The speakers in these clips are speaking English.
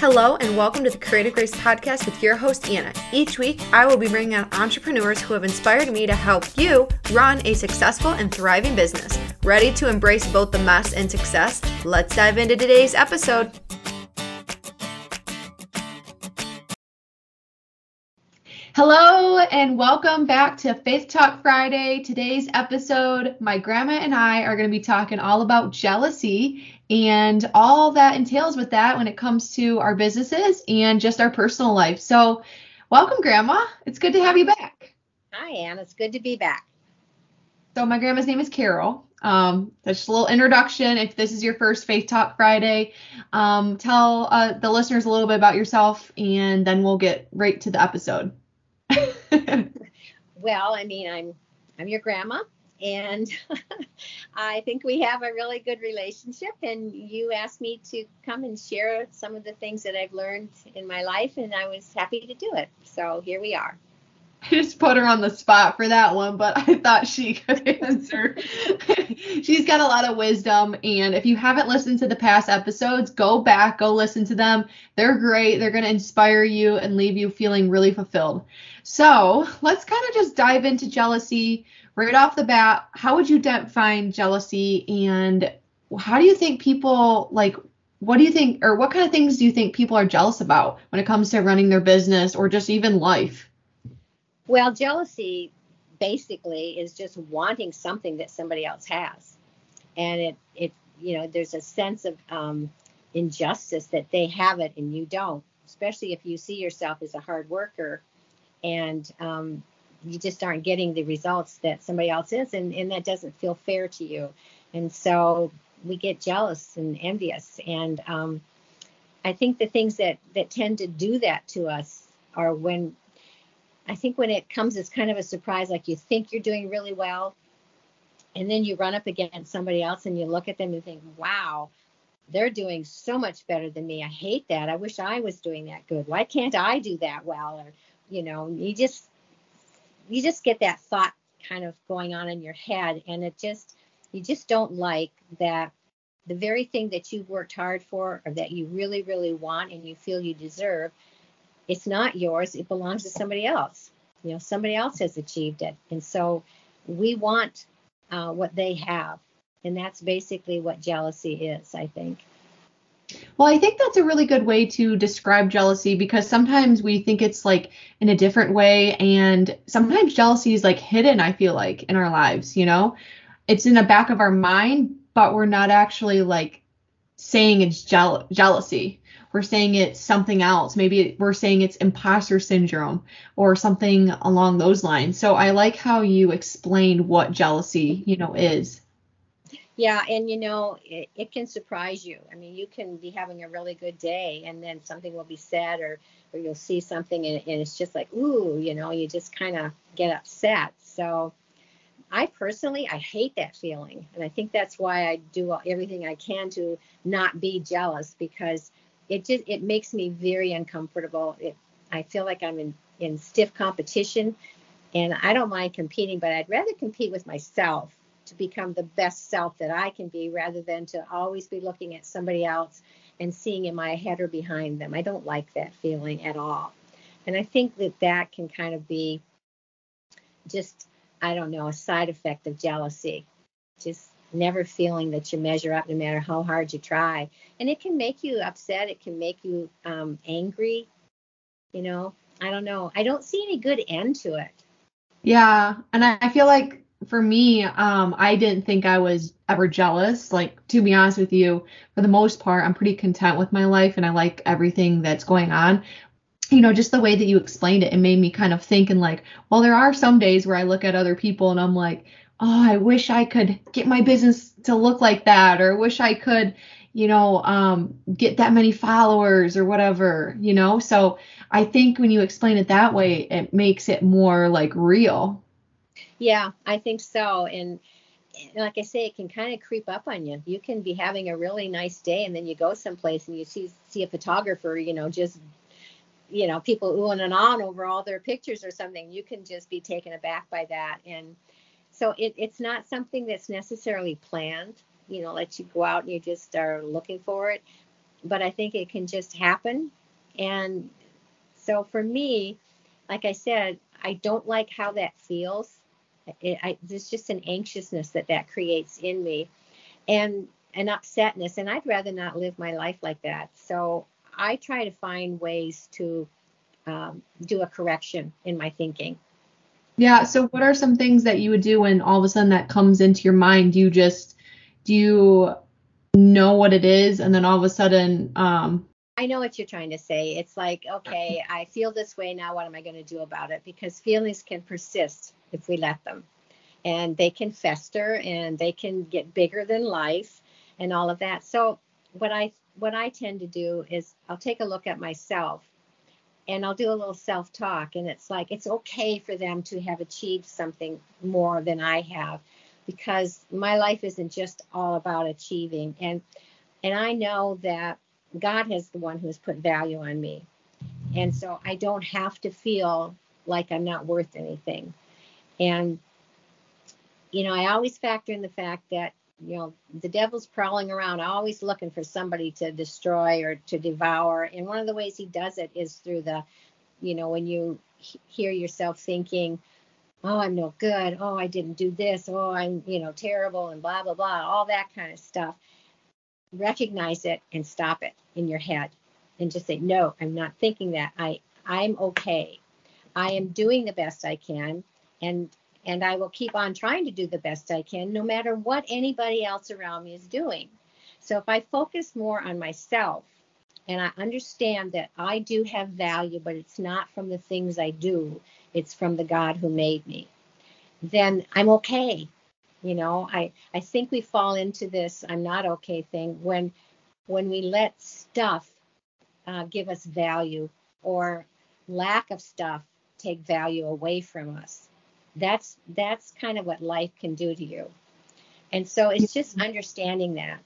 Hello, and welcome to the Creative Grace Podcast with your host, Anna. Each week, I will be bringing on entrepreneurs who have inspired me to help you run a successful and thriving business. Ready to embrace both the mess and success? Let's dive into today's episode. Hello, and welcome back to Faith Talk Friday. Today's episode, my grandma and I are going to be talking all about jealousy and all that entails with that when it comes to our businesses and just our personal life. So, welcome, Grandma. It's good to have you back. Hi, Anne. It's good to be back. So, my grandma's name is Carol. Um, that's just a little introduction. If this is your first Faith Talk Friday, um, tell uh, the listeners a little bit about yourself, and then we'll get right to the episode. well, I mean, I'm I'm your grandma and I think we have a really good relationship. And you asked me to come and share some of the things that I've learned in my life, and I was happy to do it. So here we are. I just put her on the spot for that one, but I thought she could answer. She's got a lot of wisdom, and if you haven't listened to the past episodes, go back, go listen to them. They're great. They're going to inspire you and leave you feeling really fulfilled. So let's kind of just dive into jealousy right off the bat, how would you define jealousy and how do you think people like what do you think or what kind of things do you think people are jealous about when it comes to running their business or just even life? Well, jealousy basically is just wanting something that somebody else has. And it it you know, there's a sense of um, injustice that they have it and you don't, especially if you see yourself as a hard worker and um, you just aren't getting the results that somebody else is and, and that doesn't feel fair to you and so we get jealous and envious and um, i think the things that that tend to do that to us are when i think when it comes it's kind of a surprise like you think you're doing really well and then you run up against somebody else and you look at them and think wow they're doing so much better than me. I hate that. I wish i was doing that good. Why can't i do that well? Or you know you just you just get that thought kind of going on in your head and it just you just don't like that the very thing that you've worked hard for or that you really really want and you feel you deserve it's not yours it belongs to somebody else. You know somebody else has achieved it. And so we want uh, what they have. And that's basically what jealousy is i think. Well, I think that's a really good way to describe jealousy because sometimes we think it's like in a different way, and sometimes jealousy is like hidden, I feel like, in our lives, you know? It's in the back of our mind, but we're not actually like saying it's jeal- jealousy. We're saying it's something else. Maybe we're saying it's imposter syndrome or something along those lines. So I like how you explained what jealousy, you know, is. Yeah, and you know, it, it, can surprise you. I mean, you can be having a really good day and then something will be said or or you'll see something and, and it's just like, ooh, you know, you just kind of get upset. So I personally, I hate that feeling. And I think that's why I do everything I can to not be jealous because it just it makes me very uncomfortable. It, I feel like I'm in, in stiff competition and I don't mind competing, but I'd rather compete with myself to become the best self that I can be rather than to always be looking at somebody else and seeing am I ahead or behind them. I don't like that feeling at all. And I think that that can kind of be just, I don't know, a side effect of jealousy. Just never feeling that you measure up no matter how hard you try. And it can make you upset. It can make you um, angry. You know, I don't know. I don't see any good end to it. Yeah. And I feel like for me, um, I didn't think I was ever jealous. Like, to be honest with you, for the most part, I'm pretty content with my life and I like everything that's going on. You know, just the way that you explained it, it made me kind of think and like, well, there are some days where I look at other people and I'm like, oh, I wish I could get my business to look like that, or wish I could, you know, um, get that many followers or whatever, you know. So I think when you explain it that way, it makes it more like real. Yeah, I think so. And, like I say, it can kind of creep up on you. You can be having a really nice day, and then you go someplace and you see see a photographer, you know, just you know, people oohing and on over all their pictures or something. You can just be taken aback by that. And so it, it's not something that's necessarily planned, you know, let you go out and you just are looking for it. but I think it can just happen. And so for me, like I said, I don't like how that feels. It, I, there's just an anxiousness that that creates in me, and an upsetness. And I'd rather not live my life like that. So I try to find ways to um, do a correction in my thinking. Yeah. So, what are some things that you would do when all of a sudden that comes into your mind? Do you just do you know what it is, and then all of a sudden, um, I know what you're trying to say. It's like, okay, I feel this way now. What am I going to do about it? Because feelings can persist if we let them, and they can fester and they can get bigger than life, and all of that. So, what I what I tend to do is I'll take a look at myself and I'll do a little self talk. And it's like, it's okay for them to have achieved something more than I have because my life isn't just all about achieving. And, and I know that God has the one who's put value on me. And so I don't have to feel like I'm not worth anything. And, you know, I always factor in the fact that you know the devil's prowling around always looking for somebody to destroy or to devour. And one of the ways he does it is through the you know when you hear yourself thinking oh i'm no good. Oh i didn't do this. Oh i'm you know terrible and blah blah blah all that kind of stuff. Recognize it and stop it in your head and just say no i'm not thinking that. I i'm okay. I am doing the best i can. And and I will keep on trying to do the best I can, no matter what anybody else around me is doing. So if I focus more on myself and I understand that I do have value, but it's not from the things I do, it's from the God who made me, then I'm okay. You know, I, I think we fall into this I'm not okay thing when when we let stuff uh, give us value or lack of stuff take value away from us that's that's kind of what life can do to you. And so it's just understanding that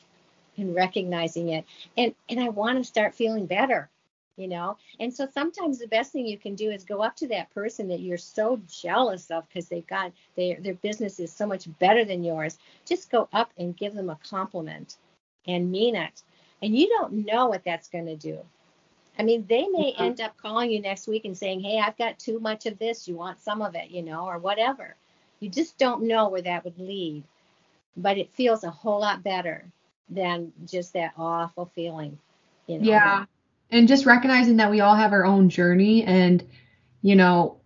and recognizing it. And and i want to start feeling better you know? And so sometimes the best thing you can do is go up to that person that you're so jealous of because they've got their their business is so much better than yours. Just go up and give them a compliment and mean it. And you don't know what that's going to do I mean, they may end up calling you next week and saying, Hey, I've got too much of this. You want some of it, you know, or whatever. You just don't know where that would lead. But it feels a whole lot better than just that awful feeling. You know? Yeah. And just recognizing that we all have our own journey and, you know,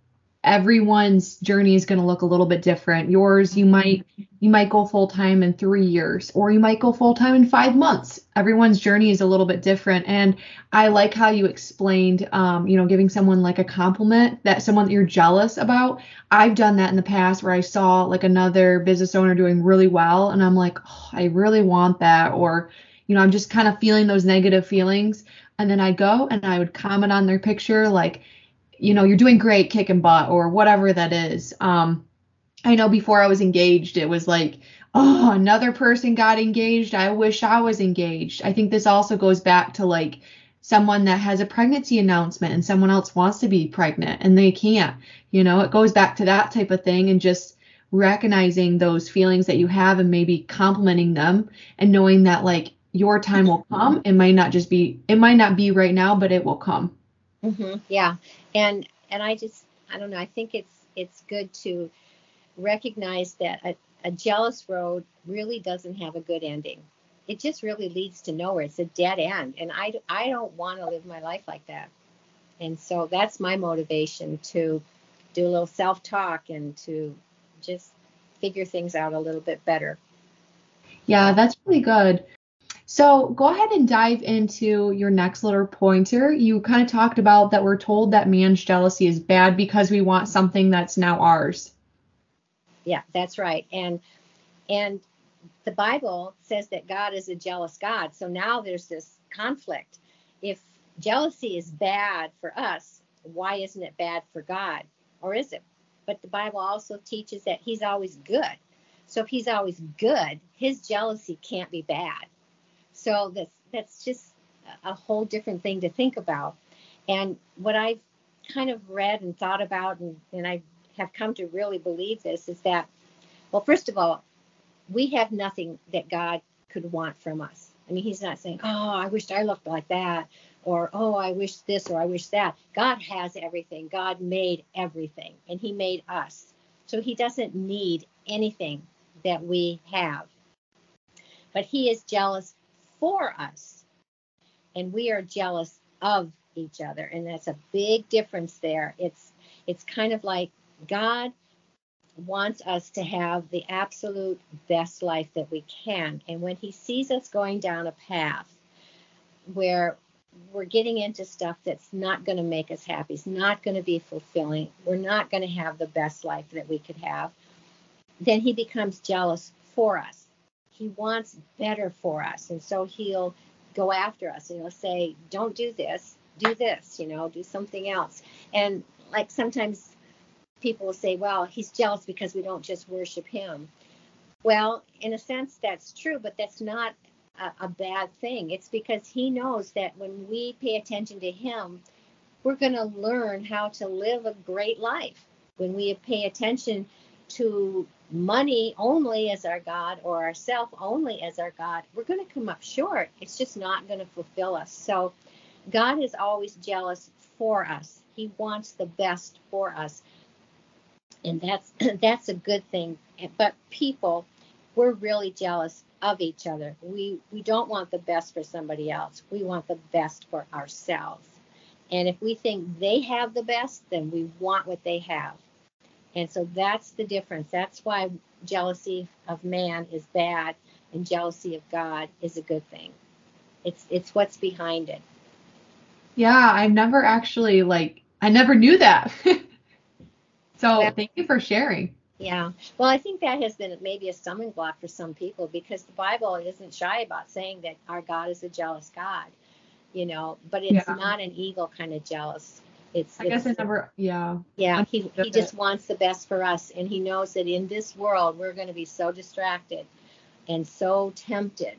everyone's journey is going to look a little bit different. Yours, you might you might go full time in 3 years or you might go full time in 5 months. Everyone's journey is a little bit different and I like how you explained um, you know, giving someone like a compliment that someone that you're jealous about. I've done that in the past where I saw like another business owner doing really well and I'm like, oh, I really want that or you know, I'm just kind of feeling those negative feelings and then I go and I would comment on their picture like you know, you're doing great kicking butt or whatever that is. Um, I know before I was engaged, it was like, oh, another person got engaged. I wish I was engaged. I think this also goes back to like someone that has a pregnancy announcement and someone else wants to be pregnant and they can't. You know, it goes back to that type of thing and just recognizing those feelings that you have and maybe complimenting them and knowing that like your time will come. It might not just be, it might not be right now, but it will come. Mm-hmm. Yeah, and and I just I don't know. I think it's it's good to recognize that a, a jealous road really doesn't have a good ending. It just really leads to nowhere. It's a dead end, and I I don't want to live my life like that. And so that's my motivation to do a little self talk and to just figure things out a little bit better. Yeah, that's really good. So go ahead and dive into your next little pointer. You kind of talked about that we're told that man's jealousy is bad because we want something that's now ours. Yeah, that's right. And and the Bible says that God is a jealous God. So now there's this conflict. If jealousy is bad for us, why isn't it bad for God? Or is it? But the Bible also teaches that he's always good. So if he's always good, his jealousy can't be bad so that's that's just a whole different thing to think about. And what I've kind of read and thought about, and, and I have come to really believe this, is that, well, first of all, we have nothing that God could want from us. I mean, he's not saying, "Oh, I wished I looked like that," or "Oh, I wish this," or "I wish that." God has everything. God made everything, and He made us, so He doesn't need anything that we have. But He is jealous for us, and we are jealous of each other, and that's a big difference there. It's it's kind of like God wants us to have the absolute best life that we can. And when he sees us going down a path where we're getting into stuff that's not going to make us happy, it's not going to be fulfilling, we're not going to have the best life that we could have, then he becomes jealous for us. He wants better for us. And so he'll go after us and he'll say, Don't do this, do this, you know, do something else. And like sometimes people will say, well, he's jealous because we don't just worship him. Well, in a sense, that's true, but that's not a, a bad thing. It's because he knows that when we pay attention to him, we're going to learn how to live a great life. When we pay attention to money only as our God or ourself only as our God, we're going to come up short. It's just not going to fulfill us. So God is always jealous for us. He wants the best for us and that's that's a good thing. But people, we're really jealous of each other. We we don't want the best for somebody else. We want the best for ourselves. And if we think they have the best, then we want what they have. And so that's the difference. That's why jealousy of man is bad and jealousy of God is a good thing. It's it's what's behind it. Yeah, I've never actually like I never knew that. So thank you for sharing. Yeah. Well, I think that has been maybe a stumbling block for some people because the Bible isn't shy about saying that our God is a jealous God, you know, but it's yeah. not an evil kind of jealous. It's, I it's, guess I never, yeah. Yeah. He, he just wants the best for us. And he knows that in this world, we're going to be so distracted and so tempted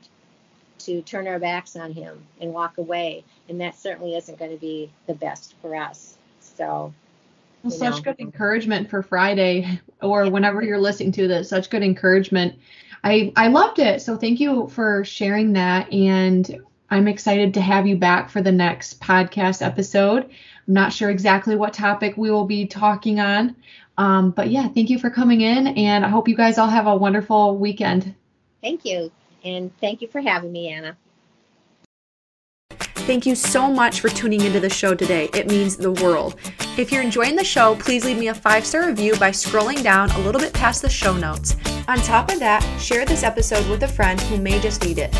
to turn our backs on him and walk away. And that certainly isn't going to be the best for us. So well, such know. good encouragement for Friday or whenever you're listening to this. Such good encouragement. I I loved it. So thank you for sharing that and I'm excited to have you back for the next podcast episode. I'm not sure exactly what topic we will be talking on. Um, but yeah, thank you for coming in and I hope you guys all have a wonderful weekend. Thank you. And thank you for having me, Anna. Thank you so much for tuning into the show today. It means the world. If you're enjoying the show, please leave me a five star review by scrolling down a little bit past the show notes. On top of that, share this episode with a friend who may just need it.